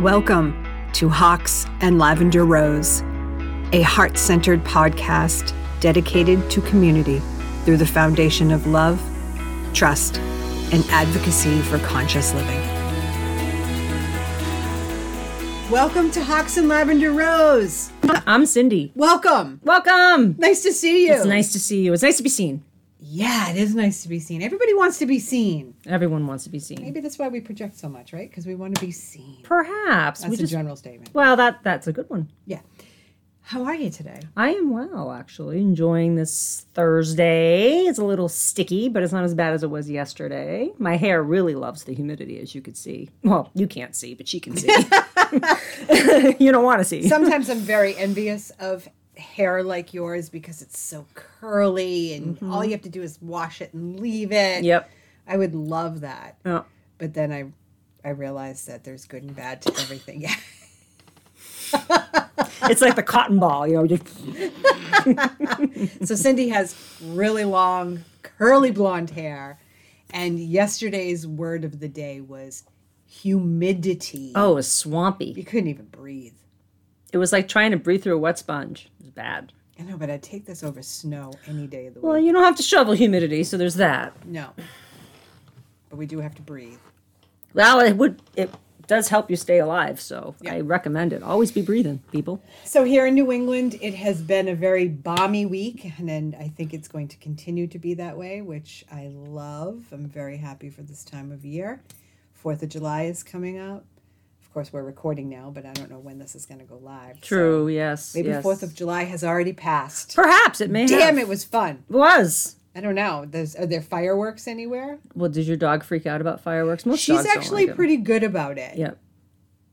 Welcome to Hawks and Lavender Rose, a heart centered podcast dedicated to community through the foundation of love, trust, and advocacy for conscious living. Welcome to Hawks and Lavender Rose. I'm Cindy. Welcome. Welcome. Nice to see you. It's nice to see you. It's nice to be seen. Yeah, it is nice to be seen. Everybody wants to be seen. Everyone wants to be seen. Maybe that's why we project so much, right? Because we want to be seen. Perhaps. That's we a just, general statement. well, that that's a good one. Yeah. How are you today? I am well, actually. Enjoying this Thursday. It's a little sticky, but it's not as bad as it was yesterday. My hair really loves the humidity, as you could see. Well, you can't see, but she can see. you don't want to see. Sometimes I'm very envious of hair like yours because it's so curly and mm-hmm. all you have to do is wash it and leave it. Yep. I would love that. But then I I realized that there's good and bad to everything. Yeah. It's like the cotton ball, you know. Just, So Cindy has really long curly blonde hair and yesterday's word of the day was humidity. oh, it was swampy. You couldn't even breathe. It was like trying to breathe through a wet sponge. It was bad. I know, but I'd take this over snow any day of the week. Well, week. you don't have to shovel humidity, so there's that. No. But we do have to breathe. Well, it would it does help you stay alive, so Yeah. I recommend it. Always be breathing, people. So here in New England, it has been a very balmy week, and then I think it's going to continue to be that way, which I love. I'm very happy for this time of year. Fourth of July is coming up. Of course, we're recording now, but I don't know when this is going to go live. so True, yes. maybe yes. Fourth of July has already passed. Perhaps it may Damn, have. it was fun. It was. I don't know. There's are there fireworks anywhere? Well, did your dog freak out about fireworks? Most She's actually like pretty good about it. Yep.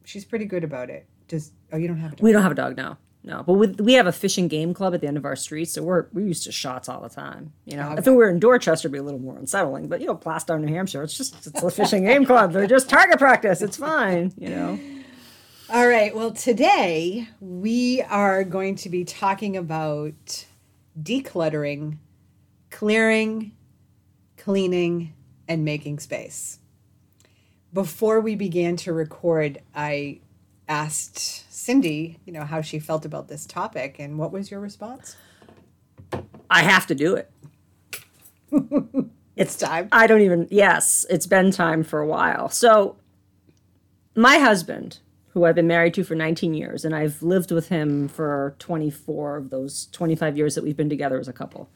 She's pretty good about it. Does oh you don't have a dog? We don't have a dog now. No, but with, we have a fishing game club at the end of our street, so we're we're used to shots all the time. You know, if we were in Dorchester, it'd be a little more unsettling. But you know, Plaistow, New Hampshire, it's just it's a fishing game club. They're just target practice. It's fine. You know. All right. Well, today we are going to be talking about decluttering, clearing, cleaning, and making space. Before we began to record, I asked Cindy, you know, how she felt about this topic, and what was your response? I have to do it. It's time. I don't even, yes, it's been time for a while. So, my husband, who I've been married to for 19 years, and I've lived with him for 24 of those 25 years that we've been together as a couple.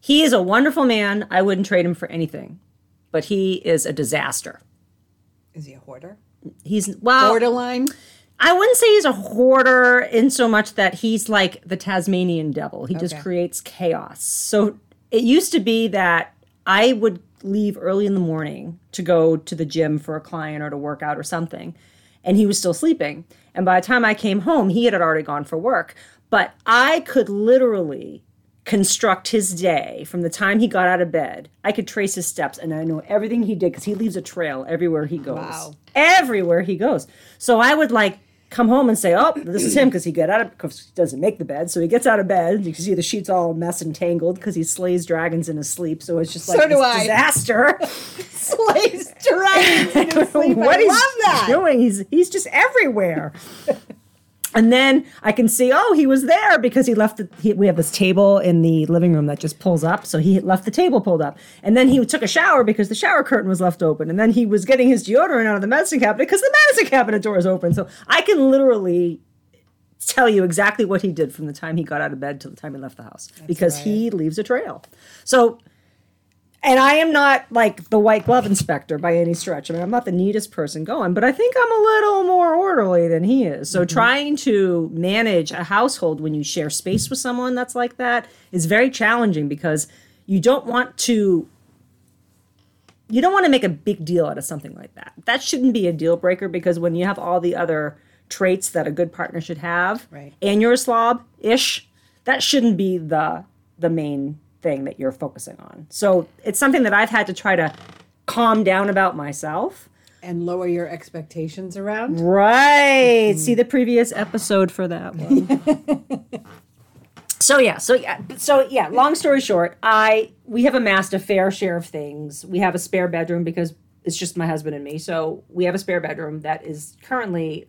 He is a wonderful man. I wouldn't trade him for anything, but he is a disaster. Is he a hoarder? He's, well, Borderline? I wouldn't say he's a hoarder in so much that he's like the Tasmanian devil. He just creates chaos. So it used to be that I would leave early in the morning to go to the gym for a client or to work out or something, and he was still sleeping. And by the time I came home, he had already gone for work. But I could literally construct his day from the time he got out of bed. I could trace his steps and I know everything he did because he leaves a trail everywhere he goes. Wow. Everywhere he goes. So I would like come home and say, "Oh, this is him," because he get out of because he doesn't make the bed. So he gets out of bed. You can see the sheets all mess and tangled because he slays dragons in his sleep. So it's just like So do I. disaster. Slays dragons in his sleep. what I love that. doing. He's he's just everywhere. and then I can see, oh, he was there because he left the. He, we have this table in the living room that just pulls up, so he left the table pulled up. And then he took a shower because the shower curtain was left open. And then he was getting his deodorant out of the medicine cabinet because the medicine cabinet door is open. So I can literally tell you exactly what he did from the time he got out of bed till the time he left the house because he leaves a trail. So and I am not like the white glove inspector by any stretch. I mean, I'm not the neatest person going, but I think I'm a little more orderly than he is. So, mm-hmm. trying to manage a household when you share space with someone that's like that is very challenging because you don't want to. You don't want to make a big deal out of something like that. That shouldn't be a deal breaker because when you have all the other traits that a good partner should have, Right. and you're a slob ish, that shouldn't be the the main thing that you're focusing on. So it's something that I've had to try to calm down about myself. And lower your expectations around. Right. See the previous episode for that one. so yeah, so yeah, so yeah, long story short, I we have amassed a fair share of things. We have a spare bedroom because it's just my husband and me. So we have a spare bedroom that is currently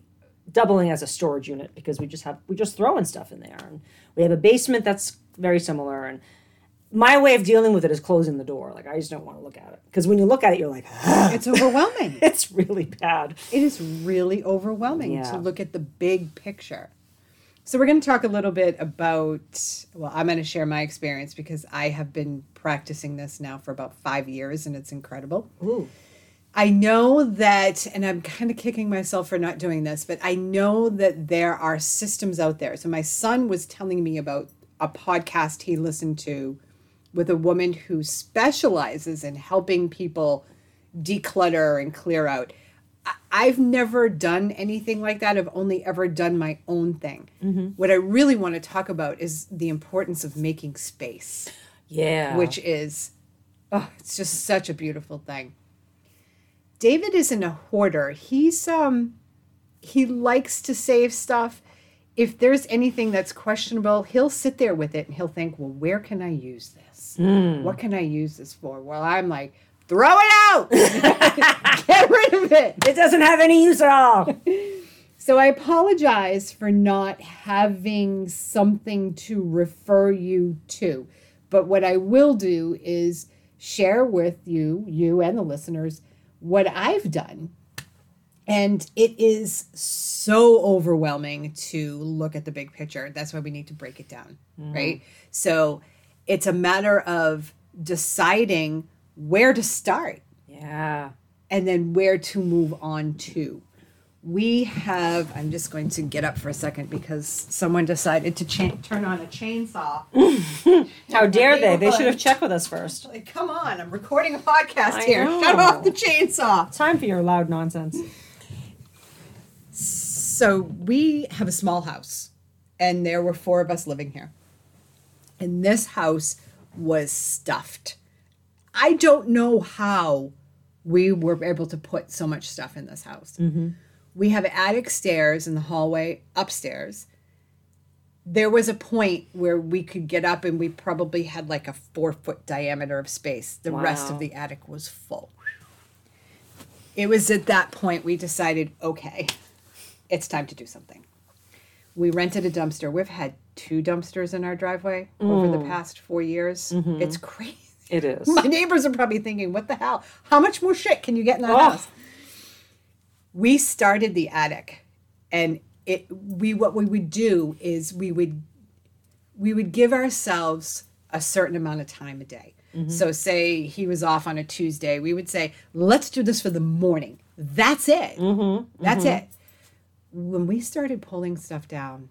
doubling as a storage unit because we just have we just throwing stuff in there, and we have a basement that's very similar. And my way of dealing with it is closing the door. Like I just don't want to look at it because when you look at it, you're like, It's overwhelming. it's really bad. it is really overwhelming Yeah. to look at the big picture. So we're going to talk a little bit about well, I'm going to share my experience because I have been practicing this now for about 5 years and it's incredible. Ooh. I know that, and I'm kind of kicking myself for not doing this, but I know that there are systems out there. So my son was telling me about a podcast he listened to with a woman who specializes in helping people declutter and clear out. I've never done anything like that. I've only ever done my own thing. What I really want to talk about is the importance of making space Yeah. which is oh it's just such a beautiful thing david isn't a hoarder he's um he likes to save stuff if there's anything that's questionable he'll sit there with it and he'll think well where can i use this hmm. what can i use this for well i'm like throw it out get rid of it it doesn't have any use at all. so I apologize for not having something to refer you to. But what I will do is share with you, you and the listeners, what I've done. And it is so overwhelming to look at the big picture. That's why we need to break it down, mm. right? So it's a matter of deciding where to start yeah. and then where to move on to. We have, I'm just going to get up for a second because someone decided to cha- turn on a chainsaw. How dare they? They should have checked with us first. Like, come on, I'm recording a podcast I here. know. Shut off the chainsaw. Time for your loud nonsense. So we have a small house, and there were four of us living here. And this house was stuffed. I don't know how we were able to put so much stuff in this house. Mm-hmm. We have attic stairs in the hallway upstairs. There was a point where we could get up and we probably had like a four foot diameter of space. The rest of the attic was full. It was at that point we decided okay, it's time to do something. We rented a dumpster. We've had two dumpsters in our driveway over the mm. past four years. Mm-hmm. It's crazy. It is. My neighbors are probably thinking, what the hell? How much more shit can you get in that Oh. house? We started the attic and it we what we would do is we would we would give ourselves a certain amount of time a day. Mm-hmm. So say he was off on a Tuesday, we would say, let's do this for the morning. That's it. Mm-hmm. That's it. When we started pulling stuff down,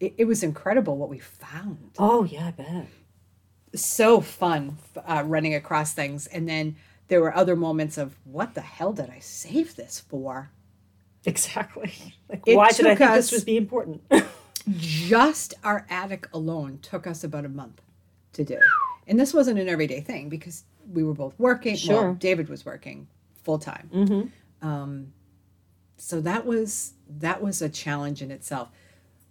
it, it was incredible what we found Oh yeah, I bet. so fun uh, running across things. And then there were other moments of what the hell did I save this for? Exactly. Like, It why did I think this would be important? Just our attic alone took us about a month to do. And this wasn't an everyday thing because we were both working. Sure. Well, David was working full time. Um, so that was that was a challenge in itself.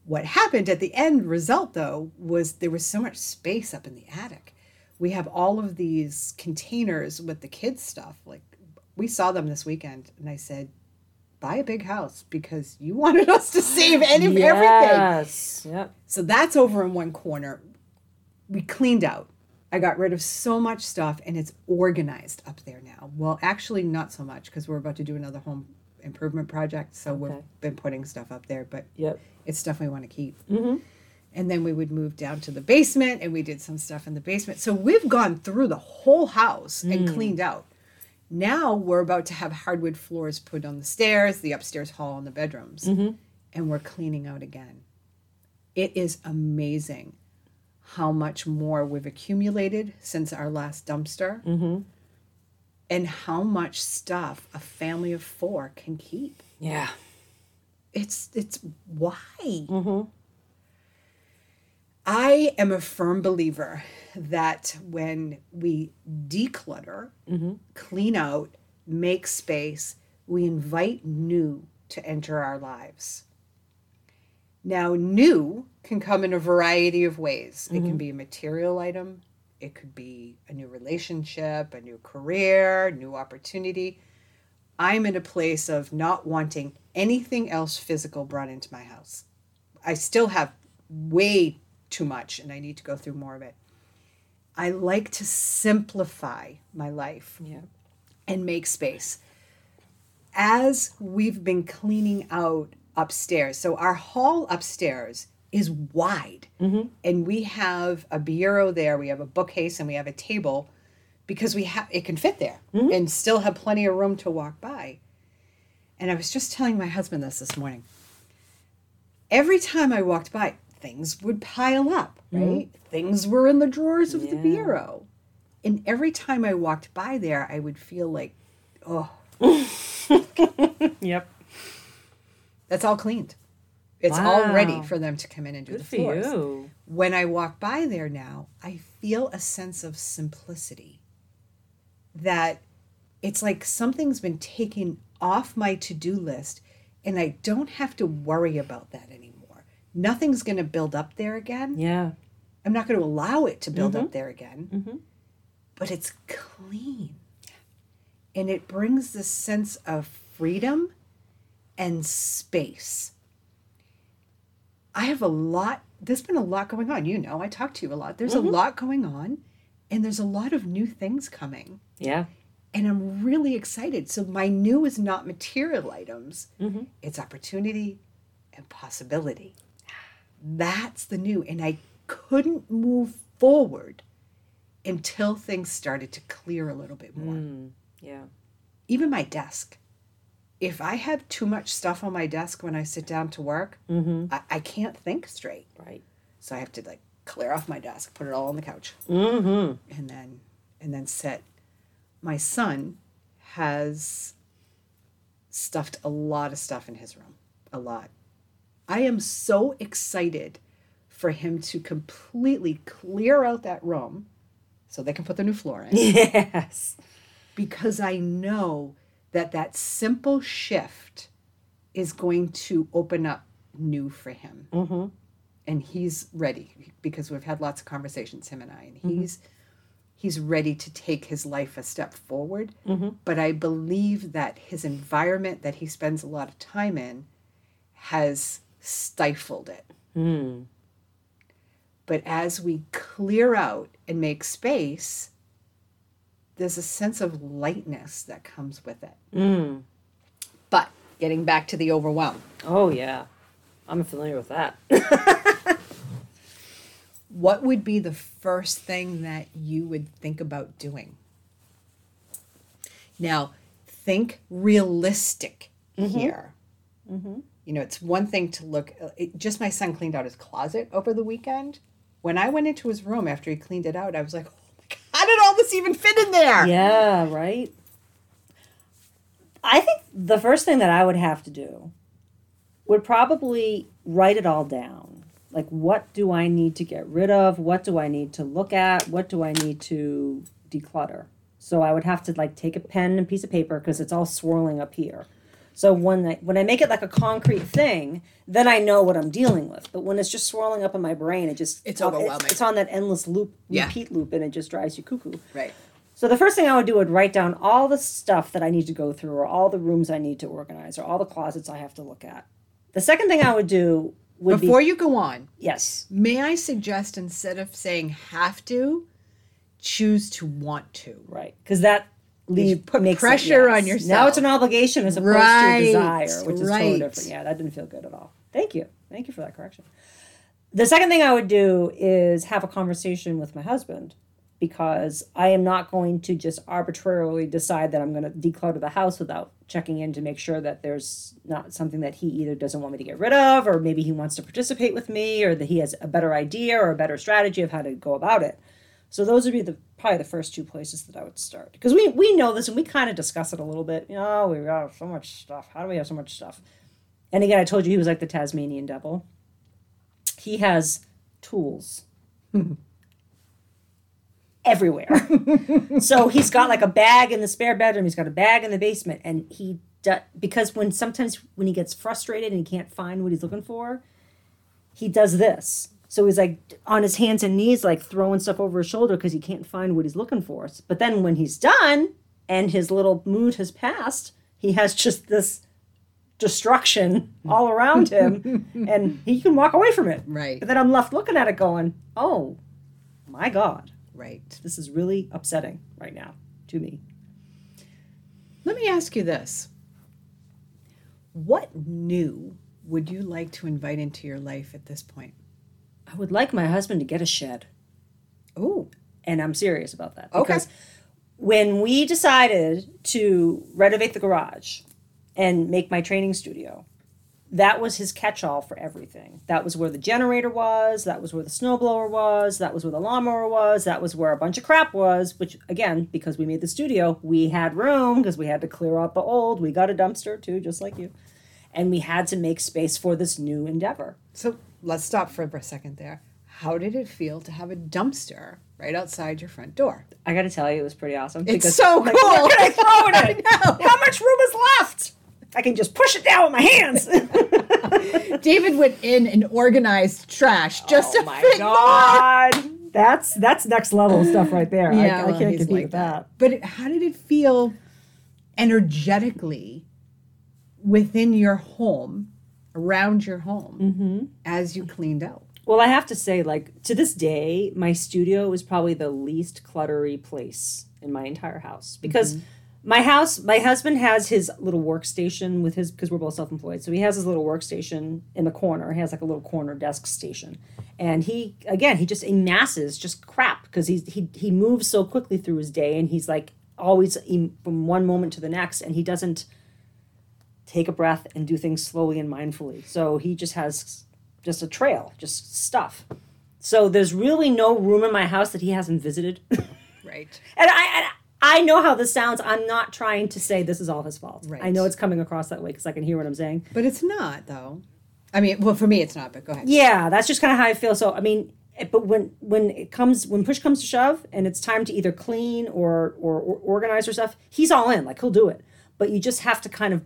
What happened at the end result though was there was so much space up in the attic. We have all of these containers with the kids stuff. Like we saw them this weekend, and I said, "Buy a big house because you wanted us to save any everything." yes. Yep. So that's over in one corner. We cleaned out. I got rid of so much stuff and it's organized up there now. Well, actually, not so much because we're about to do another home improvement project. So Okay. we've been putting stuff up there, but Yep. it's stuff we want to keep. Mm-hmm. And then we would move down to the basement and we did some stuff in the basement. So we've gone through the whole house and mm. cleaned out. Now we're about to have hardwood floors put on the stairs, the upstairs hall, and the bedrooms. Mm-hmm. And we're cleaning out again. It is amazing how much more we've accumulated since our last dumpster mm-hmm. And how much stuff a family of four can keep. Yeah. it's it's why? Mm-hmm. I am a firm believer that when we declutter mm-hmm. clean out make space we invite new to enter our lives. Now new can come in a variety of ways. It can mm-hmm. be a material item it could be a new relationship a new career new opportunity I'm in a place of not wanting anything else physical brought into my house. I still have way too much and I need to go through more of it. I like to simplify my life Yeah. and make space. As we've been cleaning out upstairs, so our hall upstairs is wide, mm-hmm. and we have a bureau there, we have a bookcase, and we have a table because we have it can fit there mm-hmm. and still have plenty of room to walk by. And I was just telling my husband this this morning. Every time I walked by, things would pile up, mm-hmm. right? Things were in the drawers of the bureau. And every time I walked by there, I would feel like, oh, Yep. that's all cleaned. It's all ready for them to come in and do Good the floors. you. When I walk by there now, I feel a sense of simplicity. That it's like something's been taken off my to do list and I don't have to worry about that anymore. Nothing's going to build up there again. Yeah. I'm not going to allow it to build up mm-hmm. there again. Mm-hmm. But it's clean. And it brings this sense of freedom and space. I have a lot, there's been a lot going on. You know, I talk to you a lot. There's a mm-hmm. lot going on, and there's a lot of new things coming. Yeah. And I'm really excited. So, my new is not material items, mm-hmm. it's opportunity and possibility. That's the new. And I couldn't move forward until things started to clear a little bit more. Mm, yeah. Even my desk. If I have too much stuff on my desk when I sit down to work, I, I can't think straight. Right. So I have to like clear off my desk, put it all on the couch, Mm-hmm. and then and then sit. My son has stuffed a lot of stuff in his room, a lot. I am so excited for him to completely clear out that room so they can put the new floor in Yes. because I know that that simple shift is going to open up new for him. Mm-hmm. And he's ready because we've had lots of conversations, him and I, and he's he's ready to take his life a step forward. But I believe that his environment that he spends a lot of time in has stifled it. Mm. But as we clear out and make space, there's a sense of lightness that comes with it. Mm. But getting back to the overwhelm, Oh yeah. I'm familiar with that. what would be the first thing that you would think about doing? Now, think realistic here. You know, it's one thing to look, it, just my son cleaned out his closet over the weekend. When I went into his room after he cleaned it out, I was like, how did all this even fit in there? Yeah, right. I think the first thing that I would have to do would probably write it all down. Like, what do I need to get rid of? What do I need to look at? What do I need to declutter? So I would have to like take a pen and piece of paper because it's all swirling up here. So when I, when I make it like a concrete thing, then I know what I'm dealing with. But when it's just swirling up in my brain, it just It's overwhelming. It's, on that endless loop, Yeah. repeat loop, and it just drives you cuckoo. Right. So the first thing I would do would write down all the stuff that I need to go through, or all the rooms I need to organize, or all the closets I have to look at. The second thing I would do would Before be you go on, yes, may I suggest instead of saying have to, choose to want to? right, because that leave put makes it- pressure yes. on yourself. Now it's an obligation as opposed Right, to a desire, which is right. totally different. Yeah, that didn't feel good at all. Thank you, thank you for that correction. The second thing I would do is have a conversation with my husband because I am not going to just arbitrarily decide that I'm going to declutter the house without checking in to make sure that there's not something that he either doesn't want me to get rid of or maybe he wants to participate with me or that he has a better idea or a better strategy of how to go about it. So those would be the probably the first two places that I would start because we we know this and we kind of discuss it a little bit. You know, we got so much stuff. How do we have so much stuff? And again, I told you he was like the Tasmanian devil. He has tools everywhere. so he's got like a bag in the spare bedroom. He's got a bag in the basement, and he do, because when sometimes when he gets frustrated and he can't find what he's looking for, he does this. So he's like on his hands and knees, like throwing stuff over his shoulder because he can't find what he's looking for. But then when he's done and his little mood has passed, he has just this destruction all around him and he can walk away from it. Right. But then I'm left looking at it going, oh my God, Right. this is really upsetting right now to me. Let me ask you this. What new would you like to invite into your life at this point? I would like my husband to get a shed. Oh, And I'm serious about that. Okay. Because when we decided to renovate the garage and make my training studio, that was his catch all for everything. That was where the generator was, that was where the snowblower was, that was where the lawnmower was, that was where a bunch of crap was, which again, because we made the studio, we had room because we had to clear out the old. We got a dumpster too, just like you. And we had to make space for this new endeavor. so let's stop for a second there. How did it feel to have a dumpster right outside your front door? I got to tell you, it was pretty awesome. It's so like, cool. Where can I throw it in? I. How much room is left? I can just push it down with my hands. David went in and organized trash just oh to my fit god, that's that's next level stuff right there. more. I, Yeah, I can't compete like with that. But it, how did it feel energetically within your home, around your home, Mm-hmm. as you cleaned out? Well, I have to say, like to this day, my studio is probably the least cluttery place in my entire house because my house, my husband has his little workstation with his because we're both self-employed, so he has his little workstation in the corner. He has like a little corner desk station, and he again he just amasses just crap because he's he he moves so quickly through his day, and he's like always from one moment to the next, and he doesn't take a breath and do things slowly and mindfully. So he just has just a trail, just stuff. So there's really no room in my house that he hasn't visited. and Right. I and I know how this sounds. I'm not trying to say this is all his fault. Right. I know it's coming across that way because I can hear what I'm saying. But it's not, though. I mean, well, for me, it's not. But go ahead. Yeah, that's just kind of how I feel. So I mean, it- but when when it comes when push comes to shove and it's time to either clean or or, or organize or stuff, he's all in. Like he'll do it. But you just have to kind of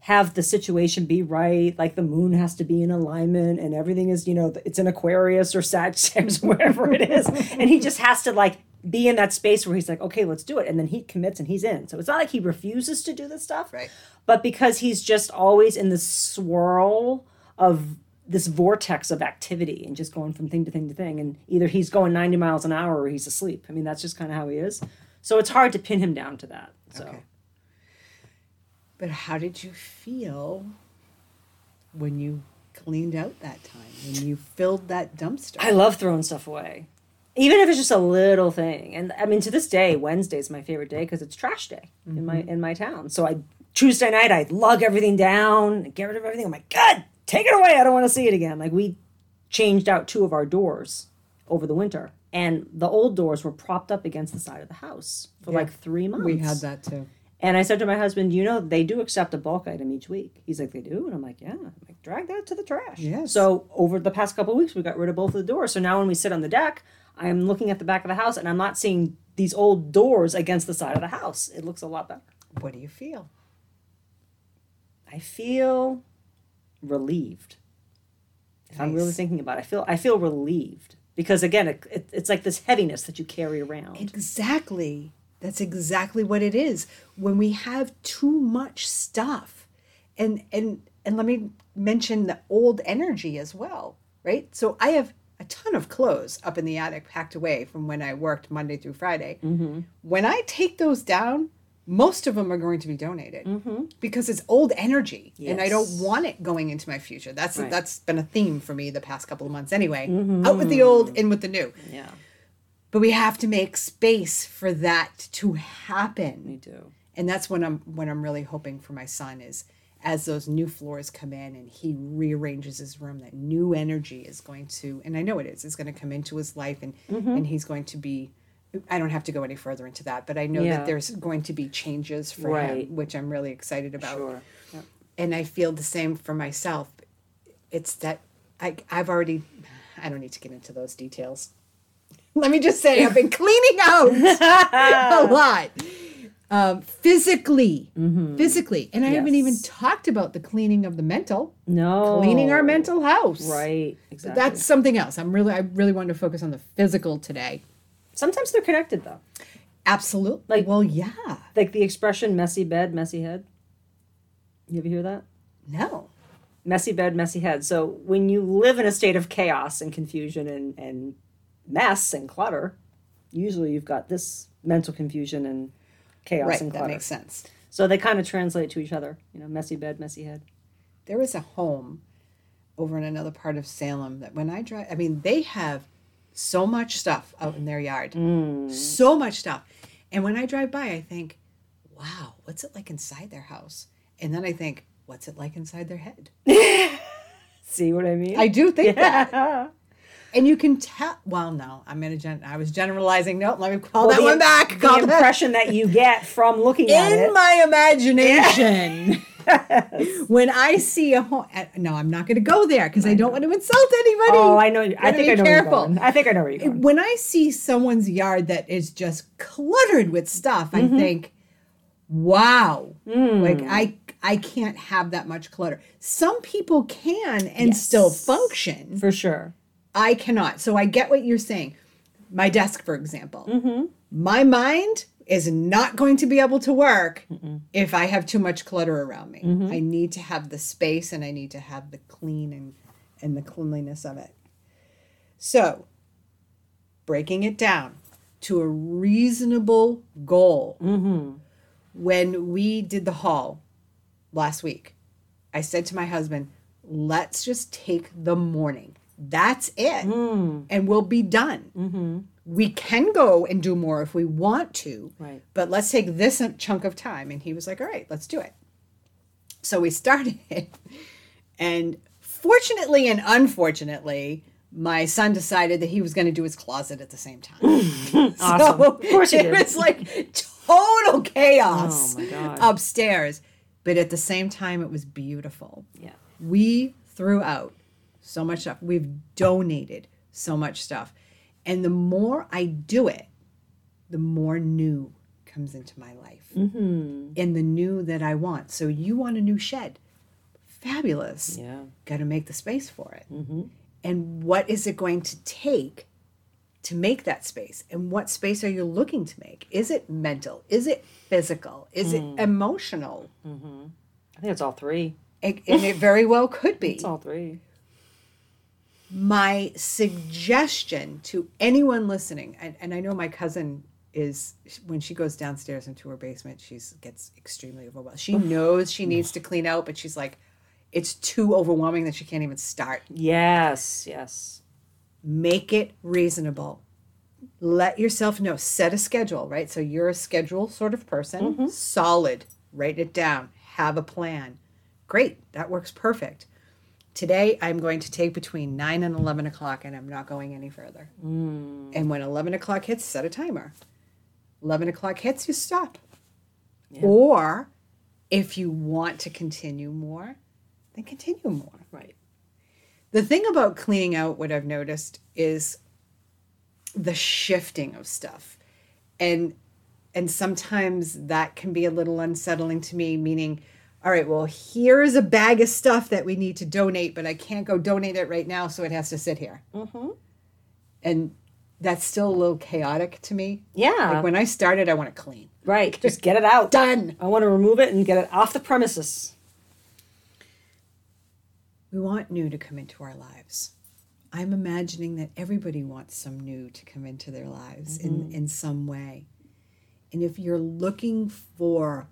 have the situation be right. Like the moon has to be in alignment and everything is, you know, it's in Aquarius or Sagittarius wherever it is. And he just has to like be in that space where he's like, okay, let's do it. And then he commits and he's in. So it's not like he refuses to do this stuff. Right. But because he's just always in this swirl of this vortex of activity and just going from thing to thing to thing. And either he's going 90 miles an hour or he's asleep. I mean, that's just kind of how he is. So it's hard to pin him down to that. So. Okay. But how did you feel when you cleaned out that time, when you filled that dumpster? I love throwing stuff away, even if it's just a little thing. And I mean, to this day, Wednesday is my favorite day because it's trash day in my mm-hmm. in my town. So I Tuesday night I lug everything down, get rid of everything. I'm like, God, take it away. I don't want to see it again. Like we changed out two of our doors over the winter, and the old doors were propped up against the side of the house for Yeah. like three months. we had that too. And I said to my husband, you know, they do accept a bulk item each week. He's like, they do? And I'm like, yeah. I'm like, drag that to the trash. Yes. So over the past couple of weeks, we got rid of both of the doors. So now when we sit on the deck, I'm looking at the back of the house and I'm not seeing these old doors against the side of the house. It looks a lot better. What do you feel? I feel relieved. If I'm really thinking about it, I feel I feel relieved because again, it, it, it's like this heaviness that you carry around. Exactly. That's exactly what it is. When we have too much stuff. And and and let me mention the old energy as well, right? So I have a ton of clothes up in the attic packed away from when I worked Monday through Friday. Mm-hmm. When I take those down, most of them are going to be donated mm-hmm. because it's old energy and I don't want it going into my future. That's Right. that's been a theme for me the past couple of months anyway. Mm-hmm. Out with the old, in with the new. yeah, But we have to make space for that to happen. me too. And that's what I'm when I'm really hoping for my son is as those new floors come in and he rearranges his room, that new energy is going to and I know it is, going to come into his life and Mm-hmm. and he's going to be I don't have to go any further into that, but I know Yeah. that there's going to be changes for Right. him, which I'm really excited about Sure. Yep. and I feel the same for myself. It's that I I've already I don't need to get into those details. Let me just say I've been cleaning out a lot. Um, physically, physically, and I haven't even talked about the cleaning of the mental, No. cleaning our mental house. Right. Exactly. That's something else. I'm really, I really wanted to focus on the physical today. Sometimes they're connected though. Absolutely. Like- well, yeah. Like the expression messy bed, messy head. You ever hear that? No. Messy bed, messy head. So when you live in a state of chaos and confusion and, and mess and clutter, usually you've got this mental confusion and chaos Right, and that makes sense. So they kind of translate to each other. You know, messy bed, messy head. There was a home over in another part of Salem that when I drive, I mean, they have so much stuff out in their yard, mm. so much stuff. And when I drive by, I think, wow, what's it like inside their house? And then I think, what's it like inside their head? See what I mean? I do think that. And you can tell, well, no, I'm to, gen- I was generalizing. No, let me call Well, that the- one back. The Call that- impression that you get from looking at in it. my imagination. when I see a home, no, I'm not going to go there because I don't want to insult anybody. oh, I know. I think I know careful. where you're going. I think I know where you're going. When I see someone's yard that is just cluttered with stuff, Mm-hmm. I think, wow, Mm. like I I can't have that much clutter. Some people can and still function. For sure. I cannot. So I get what you're saying. My desk, for example, Mm-hmm. my mind is not going to be able to work if I have too much clutter around me. Mm-hmm. I need to have the space and I need to have the clean and, and the cleanliness of it. So, breaking it down to a reasonable goal. Mm-hmm. When we did the haul last week, I said to my husband, let's just take the morning. That's it. Mm. And we'll be done. Mm-hmm. We can go and do more if we want to, Right. but let's take this chunk of time. And he was like, all right, let's do it. So we started. And fortunately and unfortunately, my son decided that he was going to do his closet at the same time. Awesome. So of course it was like total chaos Oh upstairs. But at the same time, it was beautiful. yeah. We threw out so much stuff. We've donated so much stuff. And the more I do it, the more new comes into my life Mm-hmm. and the new that I want. So you want a new shed. Fabulous. Yeah. Got to make the space for it. Mm-hmm. And what is it going to take to make that space? And what space are you looking to make? Is it mental? Is it physical? Is it emotional? I think it's all three. It, and it very well could be. It's all three. My suggestion to anyone listening and, and i know my cousin is when she goes downstairs into her basement she gets extremely overwhelmed. She knows she needs to clean out but she's like it's too overwhelming that she can't even start. Yes. Yes. make it reasonable. Let yourself know. Set a schedule right? So you're a schedule sort of person. Mm-hmm. Solid. Write it down. Have a plan. Great. That works perfect today i'm going to take between 9 and 11 o'clock and i'm not going any further. Mm. And when 11 o'clock hits set a timer. 11 o'clock hits you stop. Or if you want to continue more then continue more. Right. the thing about cleaning out what I've noticed is the shifting of stuff. And and sometimes that can be a little unsettling to me meaning all right, well, here's a bag of stuff that we need to donate, but I can't go donate it right now, so it has to sit here. Mm-hmm. And that's still a little chaotic to me. Yeah. Like when I started, I want to clean. right. Just get it out. Done. I want to remove it and get it off the premises. We want new to come into our lives. I'm imagining that everybody wants some new to come into their lives in, in some way. And if you're looking for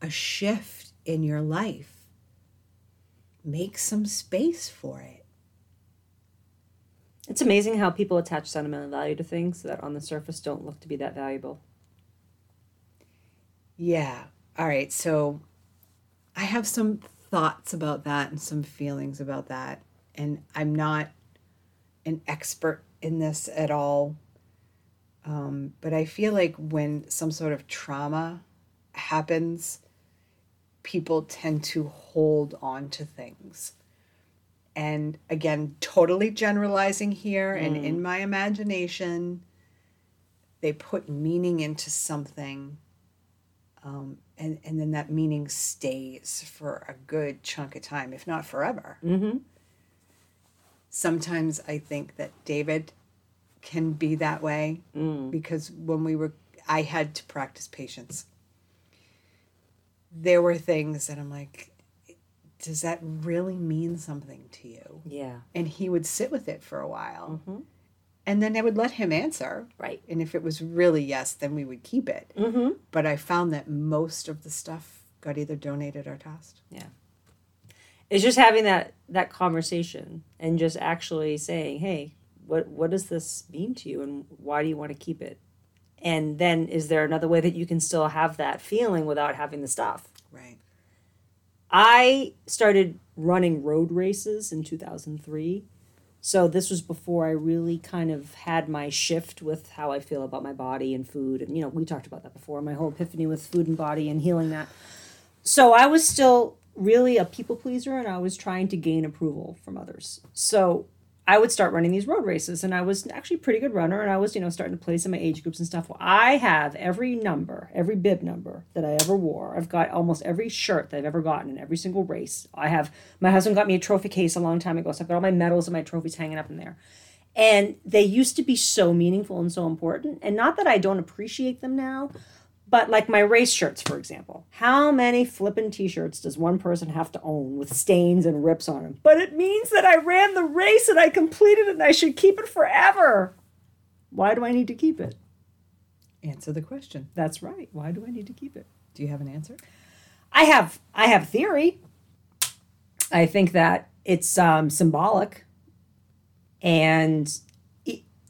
a shift in your life, make some space for it. It's amazing how people attach sentimental value to things that on the surface don't look to be that valuable. Yeah. All right. So I have some thoughts about that and some feelings about that. And I'm not an expert in this at all. Um, but I feel like when some sort of trauma happens, people tend to hold on to things. And again, totally generalizing here and in my imagination, they put meaning into something um, and and then that meaning stays for a good chunk of time, if not forever. Mm-hmm. Sometimes I think that David can be that way Mm. because when we were, I had to practice patience. There were things that I'm like, does that really mean something to you? Yeah. And he would sit with it for a while. And then I would let him answer. Right. And if it was really yes, then we would keep it. Mm-hmm. But I found that most of the stuff got either donated or tossed. Yeah. It's just having that that conversation and just actually saying, "Hey, what what does this mean to you and why do you want to keep it?" And then is there another way that you can still have that feeling without having the stuff? Right. I started running road races in 2003. So this was before I really kind of had my shift with how I feel about my body and food. And, you know, we talked about that before, my whole epiphany with food and body and healing that. So I was still really a people pleaser and I was trying to gain approval from others. So I would start running these road races and I was actually a pretty good runner and I was, you know, starting to place in my age groups and stuff. Well, I have every number, every bib number that I ever wore. I've got almost every shirt that I've ever gotten in every single race. I have my husband got me a trophy case a long time ago, so I've got all my medals and my trophies hanging up in there. And they used to be so meaningful and so important. And not that I don't appreciate them now, but like my race shirts, for example, how many flippin' t-shirts does one person have to own with stains and rips on them? But it means that I ran the race and I completed it and I should keep it forever. Why do I need to keep it? Answer the question. That's right. Why do I need to keep it? Do you have an answer? I have I have theory. I think that it's um, symbolic, and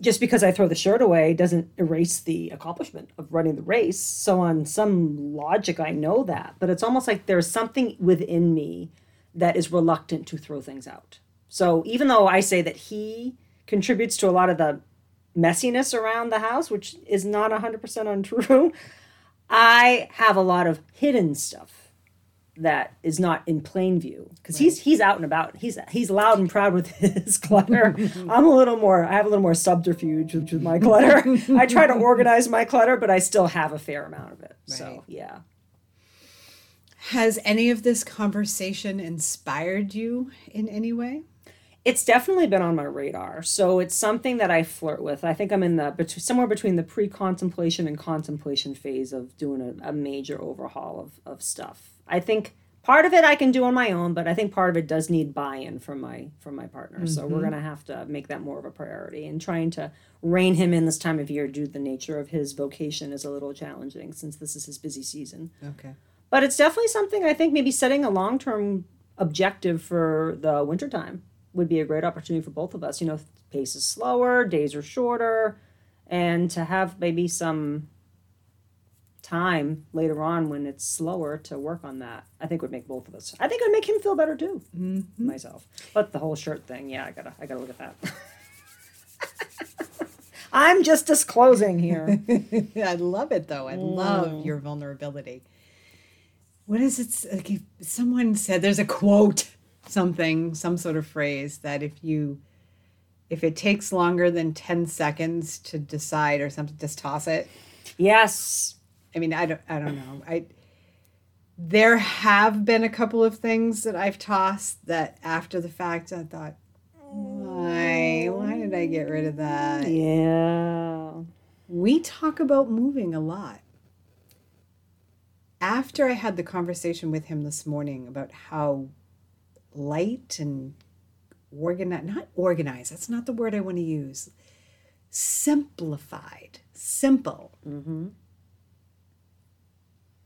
just because I throw the shirt away doesn't erase the accomplishment of running the race. So on some logic, I know that, but it's almost like there's something within me that is reluctant to throw things out. So even though I say that he contributes to a lot of the messiness around the house, which is not 100% untrue, I have a lot of hidden stuff that is not in plain view because he's he's out and about. He's he's loud and proud with his clutter. I'm a little more. I have a little more subterfuge with, with my clutter. I try to organize my clutter, but I still have a fair amount of it. Right. So yeah. Has any of this conversation inspired you in any way? It's definitely been on my radar. So it's something that I flirt with. I think I'm in the bet- somewhere between the pre-contemplation and contemplation phase of doing a, a major overhaul of, of stuff. I think part of it I can do on my own, but I think part of it does need buy-in from my from my partner. So we're mm-hmm. gonna have to make that more of a priority. And trying to rein him in this time of year due to the nature of his vocation is a little challenging since this is his busy season. Okay. But it's definitely something I think maybe setting a long term objective for the wintertime would be a great opportunity for both of us. You know, pace is slower, days are shorter, and to have maybe some time later on when it's slower to work on that, I think would make both of us. I think it would make him feel better too, mm-hmm. myself. But the whole shirt thing, yeah, I gotta, I gotta look at that. I'm just disclosing here. I love it though. I love mm. your vulnerability. What is it? Like if someone said there's a quote, something, some sort of phrase that if you, if it takes longer than 10 seconds to decide or something, just toss it. yes. I mean, I don't, I don't know. I, there have been a couple of things that I've tossed that after the fact I thought, why, why did I get rid of that? Yeah. We talk about moving a lot. After I had the conversation with him this morning about how light and organized, not organized, that's not the word I want to use, simplified, simple. Mm-hmm.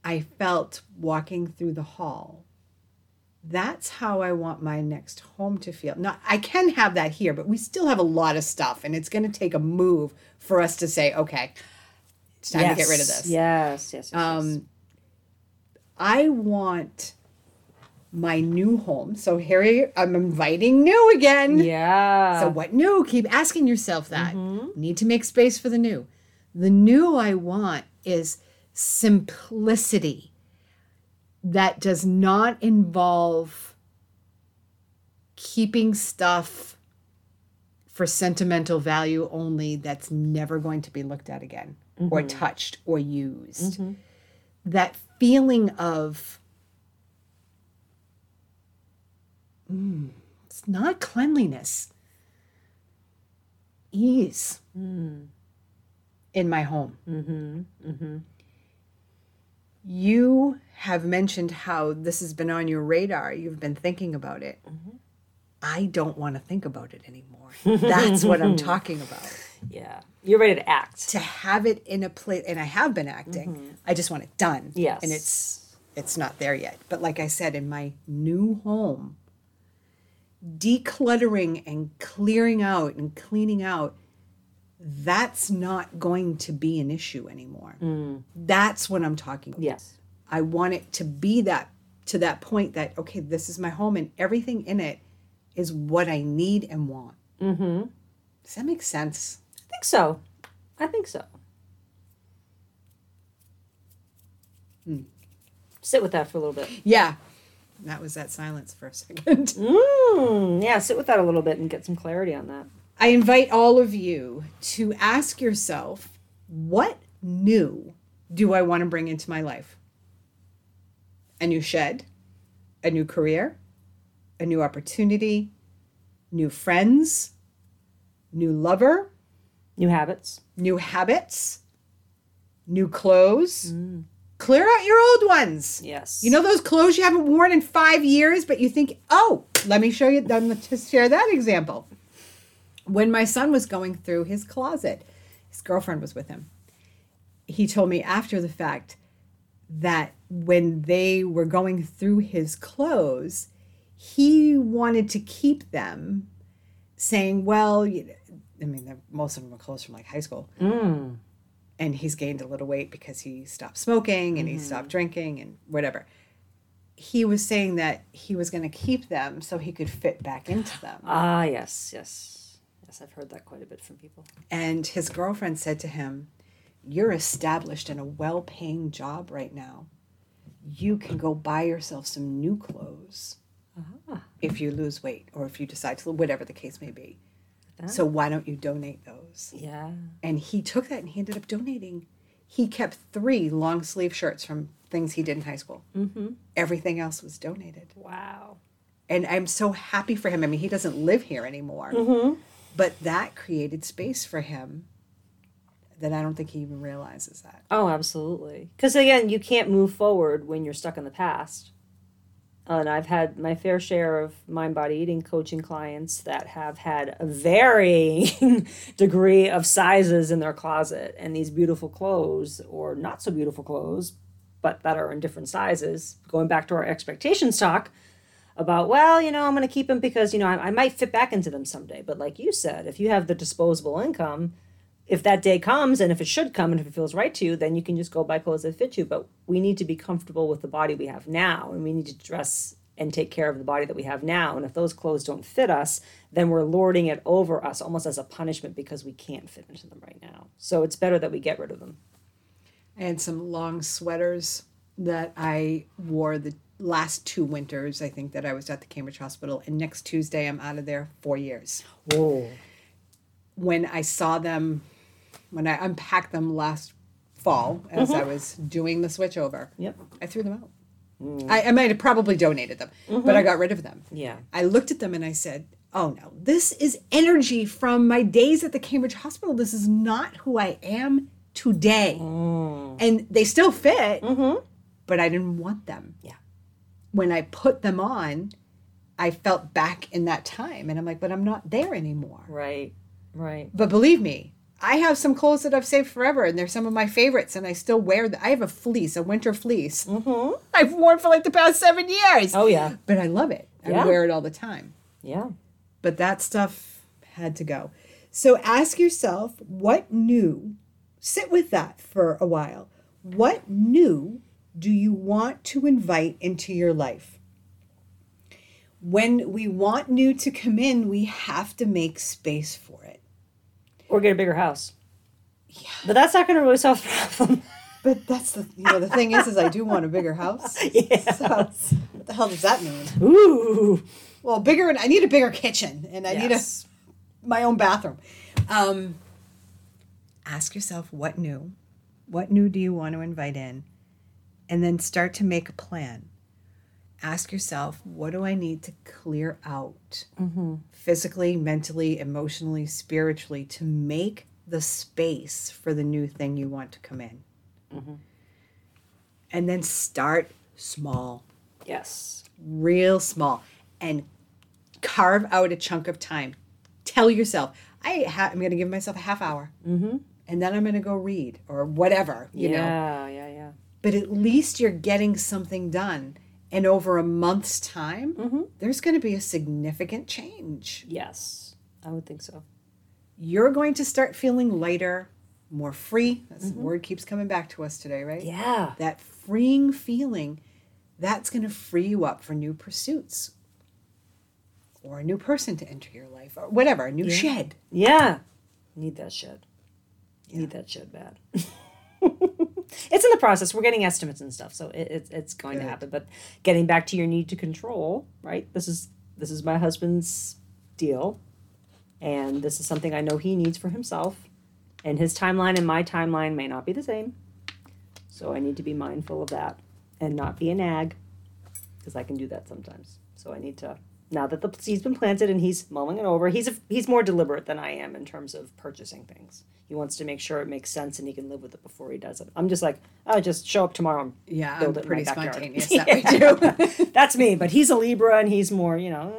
I felt walking through the hall. That's how I want my next home to feel. Now, I can have that here, but we still have a lot of stuff, and it's going to take a move for us to say, okay, it's time to get rid of this. Yes, yes, yes. yes. Um, I want my new home. So Harry, I'm inviting new again. yeah. So what new? Keep asking yourself that. Need to make space for the new. The new I want is simplicity that does not involve keeping stuff for sentimental value only that's never going to be looked at again or mm-hmm. touched or used. Mm-hmm. That feeling of mm, it's not cleanliness, ease mm. in my home. Mm-hmm. You have mentioned how this has been on your radar. You've been thinking about it. Mm-hmm. I don't want to think about it anymore. That's what I'm talking about. Yeah. You're ready to act. To have it in a place, and I have been acting. Mm-hmm. I just want it done. Yes. and it's it's not there yet. But like I said, in my new home, decluttering and clearing out and cleaning out. That's not going to be an issue anymore. That's what I'm talking about. Yes. I want it to be that to that point that okay, this is my home and everything in it is what I need and want. Mm-hmm. Does that make sense? I think so. I think so. Sit with that for a little bit. Yeah. That was that silence for a second. Mm, yeah, sit with that a little bit and get some clarity on that. I invite all of you to ask yourself, what new do I want to bring into my life? A new shed, a new career, a new opportunity, new friends, new lover, New habits. new habits, new clothes. Mm. Clear out your old ones. Yes. You know those clothes you haven't worn in five years, but you think, oh, let me show you, let me share that example. When my son was going through his closet, his girlfriend was with him. He told me after the fact that when they were going through his clothes, he wanted to keep them, saying, well, you I mean, most of them are clothes from like high school and he's gained a little weight because he stopped smoking and he stopped drinking and whatever. He was saying that he was going to keep them so he could fit back into them. Ah, yes, yes. Yes, I've heard that quite a bit from people. And his girlfriend said to him, You're established in a well paying job right now. You can go buy yourself some new clothes if you lose weight or if you decide to, whatever the case may be. So why don't you donate those? Yeah. And he took that and he ended up donating. He kept three long sleeve shirts from things he did in high school. Mm-hmm. Everything else was donated. Wow. And I'm so happy for him. I mean, he doesn't live here anymore. But that created space for him that I don't think he even realizes that. Oh, absolutely. Because again, you can't move forward when you're stuck in the past. And I've had my fair share of mind body eating coaching clients that have had a varying degree of sizes in their closet and these beautiful clothes or not so beautiful clothes, but that are in different sizes. Going back to our expectations talk about, well, you know, I'm going to keep them because, you know, I, I might fit back into them someday. But like you said, if you have the disposable income, if that day comes and if it should come and if it feels right to you, then you can just go buy clothes that fit you. But we need to be comfortable with the body we have now and we need to dress and take care of the body that we have now. And if those clothes don't fit us, then we're lording it over us almost as a punishment because we can't fit into them right now. So it's better that we get rid of them. Had some long sweaters that I wore the last two winters, I think, that I was at the Cambridge Hospital. And next Tuesday, I'm out of there four years. Whoa. when I saw them, when I unpacked them last fall as I mm-hmm. was doing the switch over, Yep. I threw them out. Mm. I, I might have probably donated them, mm-hmm. but I got rid of them. Yeah. I looked at them and I said, oh no, this is energy from my days at the Cambridge Hospital. This is not who I am today. Mm. And they still fit, mm-hmm. but I didn't want them. Yeah. When I put them on, I felt back in that time. And I'm like, but I'm not there anymore. Right. Right. But believe me, I have some clothes that I've saved forever, and they're some of my favorites, and I still wear them. I have a fleece, a winter fleece. Mm-hmm. I've worn for like the past seven years. Oh, yeah. But I love it. I wear it all the time. Yeah. But that stuff had to go. So ask yourself what new, sit with that for a while. What new do you want to invite into your life? When we want new to come in, we have to make space for it. Or get a bigger house. Yeah. But that's not going to really solve the problem. But that's the you know the thing is is I do want a bigger house. yeah. So what the hell does that mean? Ooh. Well, bigger and I need a bigger kitchen and I need a my own bathroom. Um, ask yourself what new, what new do you want to invite in, and then start to make a plan. Ask yourself, what do I need to clear out physically, mentally, emotionally, spiritually to make the space for the new thing you want to come in? And then start small, Yes. real small, and carve out a chunk of time. Tell yourself, I ha- I'm going to give myself a half hour, mm-hmm. and then I'm going to go read or whatever, you know. yeah, yeah, yeah. But at least you're getting something done. And over a month's time, mm-hmm. there's going to be a significant change. Yes. I would think so. You're going to start feeling lighter, more free. That's the mm-hmm. word keeps coming back to us today, right? Yeah. That freeing feeling, that's going to free you up for new pursuits or a new person to enter your life or whatever, a new shed. Yeah. Need that shed. Need that shed bad. it's in the process. We're getting estimates and stuff, so it, it's it's going to happen. But getting back to your need to control, right? This is this is my husband's deal, and this is something I know he needs for himself. And his timeline and my timeline may not be the same, so I need to be mindful of that and not be a nag, because I can do that sometimes. So I need to now that the seed's been planted and he's mulling it over. He's a, he's more deliberate than I am in terms of purchasing things. He wants to make sure it makes sense and he can live with it before he does it. I'm just like, I oh, just show up tomorrow. And Yeah, build I'm it in my pretty backyard. spontaneous that way too. That's me, but he's a Libra and he's more, you know,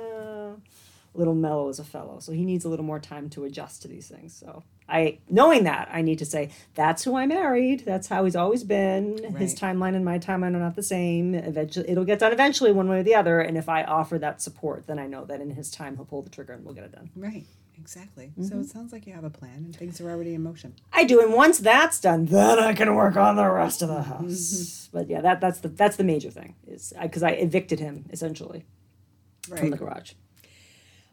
uh, a little mellow as a fellow. So he needs a little more time to adjust to these things. So I, knowing that, I need to say that's who I married. That's how he's always been. His timeline and my timeline are not the same. Eventually, it'll get done eventually, one way or the other. And if I offer that support, then I know that in his time he'll pull the trigger and we'll get it done. right, exactly. So mm-hmm. it sounds like you have a plan and things are already in motion. I do, and once that's done, then I can work on the rest of the mm-hmm. house. But yeah, that that's the that's the major thing is because I, evicted him essentially right. from the garage.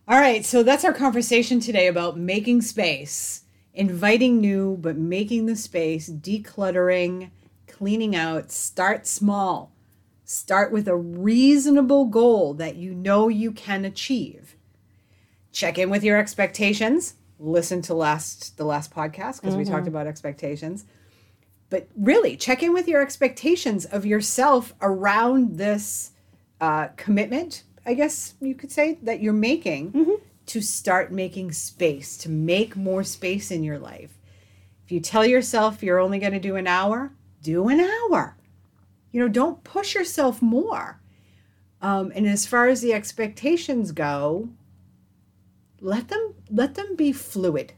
All right, so that's our conversation today about making space, inviting new, but making the space, decluttering, cleaning out. Start small. Start with a reasonable goal that you know you can achieve. Check in with your expectations. Listen to last the last podcast because we talked about expectations. But really, check in with your expectations of yourself around this uh, commitment, I guess you could say, that you're making to start making space, to make more space in your life. If you tell yourself you're only going to do an hour, do an hour. You know, don't push yourself more. Um, and as far as the expectations go, let them let them be fluid.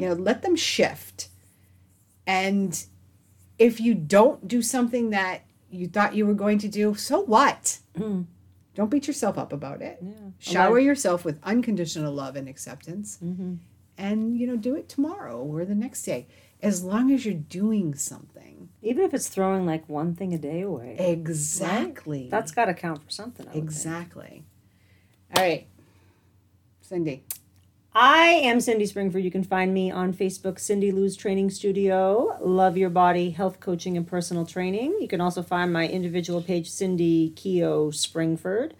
You know, let them shift. And if you don't do something that you thought you were going to do, so what? Don't beat yourself up about it. Shower yourself with unconditional love and acceptance. Mm-hmm. And, you know, do it tomorrow or the next day, as long as you're doing something. Even if it's throwing like one thing a day away, Exactly. that's got to count for something. I would think. exactly. All right. Cindy. I am Cindy Springford. You can find me on Facebook, Cindy Lou's Training Studio. Love your body, health coaching, and personal training. You can also find my individual page, Cindy Keo Springford.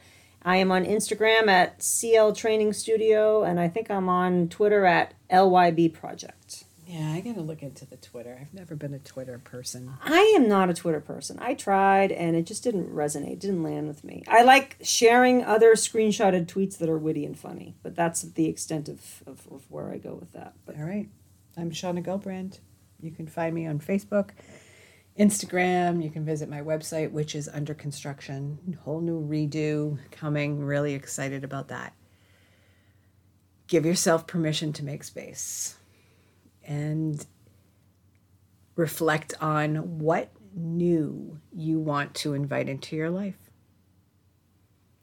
I am on Instagram at CL Training Studio, and I think I'm on Twitter at LYB Project. Yeah, I got to look into the Twitter. I've never been a Twitter person. I am not a Twitter person. I tried and it just didn't resonate, didn't land with me. I like sharing other screenshotted tweets that are witty and funny, but that's the extent of, of, of where I go with that. But All right. I'm Shauna Gelbrand. You can find me on Facebook, Instagram. You can visit my website, which is under construction. Whole new redo coming. Really excited about that. Give yourself permission to make space and reflect on what new you want to invite into your life.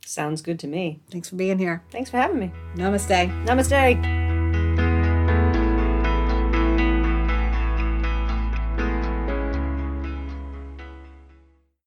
sounds good to me. Thanks for being here. Thanks for having me. Namaste. Namaste.